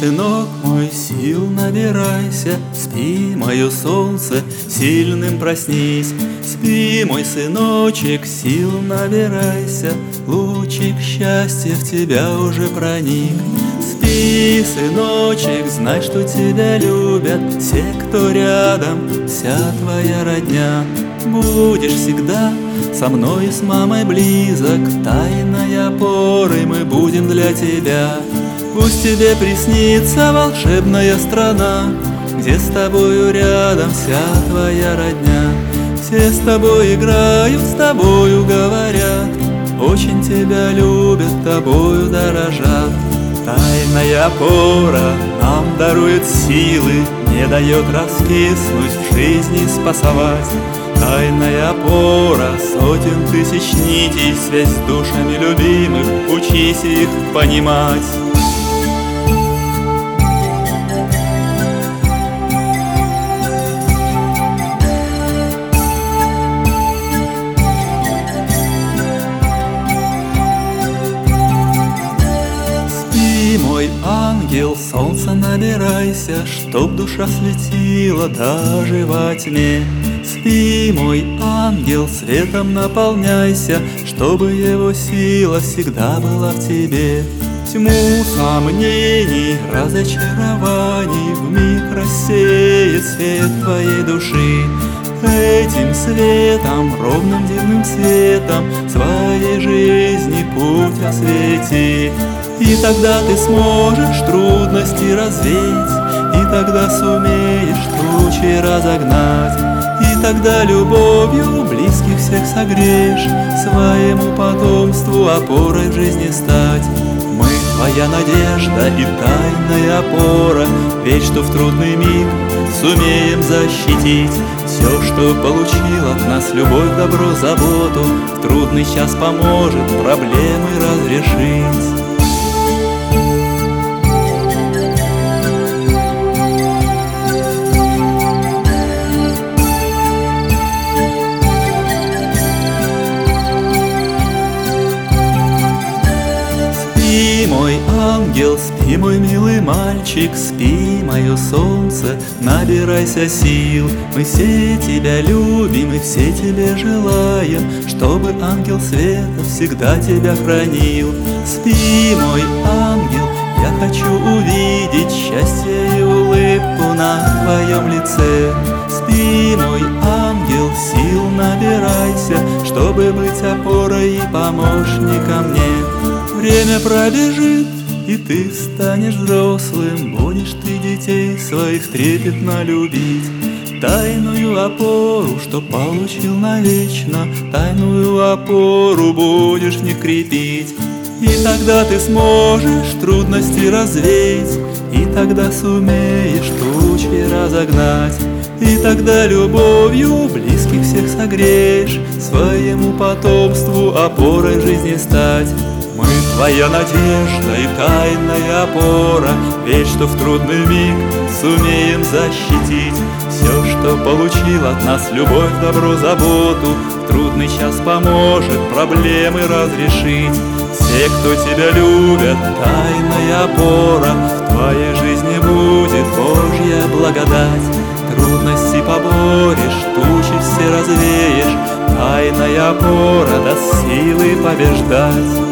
сынок мой, сил набирайся, Спи, мое солнце, сильным проснись. Спи, мой сыночек, сил набирайся, Лучик счастья в тебя уже проник. Спи, сыночек, знай, что тебя любят Все, кто рядом, вся твоя родня. Будешь всегда со мной и с мамой близок, Тайной опорой мы будем для тебя. Пусть тебе приснится волшебная страна, Где с тобою рядом вся твоя родня. Все с тобой играют, с тобою говорят, Очень тебя любят, тобою дорожат. Тайная опора нам дарует силы, Не дает раскиснуть, в жизни спасовать. Тайная опора сотен тысяч нитей, Связь с душами любимых, учись их понимать. Мой ангел, солнце набирайся, Чтоб душа светила даже во тьме. Спи, мой ангел, светом наполняйся, Чтобы его сила всегда была в тебе. Тьму сомнений, разочарований Вмиг рассеет свет твоей души. Этим светом, ровным дивным светом Своей жизни путь освети. И тогда ты сможешь трудности развеять, И тогда сумеешь тучи разогнать, И тогда любовью близких всех согреешь, Своему потомству опорой в жизни стать. Мы твоя надежда и тайная опора, Ведь что в трудный миг сумеем защитить Все, что получил от нас любовь, добро, заботу, В трудный час поможет проблемы разрешить. Спи, мой ангел, спи, мой милый мальчик, спи, мое солнце, набирайся сил. Мы все тебя любим и все тебе желаем, чтобы ангел света всегда тебя хранил. Спи, мой ангел, я хочу увидеть счастье и улыбку на твоем лице. Спи, мой ангел, сил набирайся, чтобы быть опорой и помощником мне. Время пробежит, и ты станешь взрослым, Будешь ты детей своих трепетно любить. Тайную опору, что получил навечно, Тайную опору будешь них крепить. И тогда ты сможешь трудности развеять, И тогда сумеешь тучи разогнать. И тогда любовью близких всех согреешь, Своему потомству опорой жизни стать. Твоя надежда и тайная опора, Ведь что в трудный миг сумеем защитить Все, что получил от нас любовь, добро, заботу, трудный час поможет проблемы разрешить. Все, кто тебя любят, тайная опора, В твоей жизни будет Божья благодать. Трудности поборешь, тучи все развеешь, Тайная опора даст силы побеждать.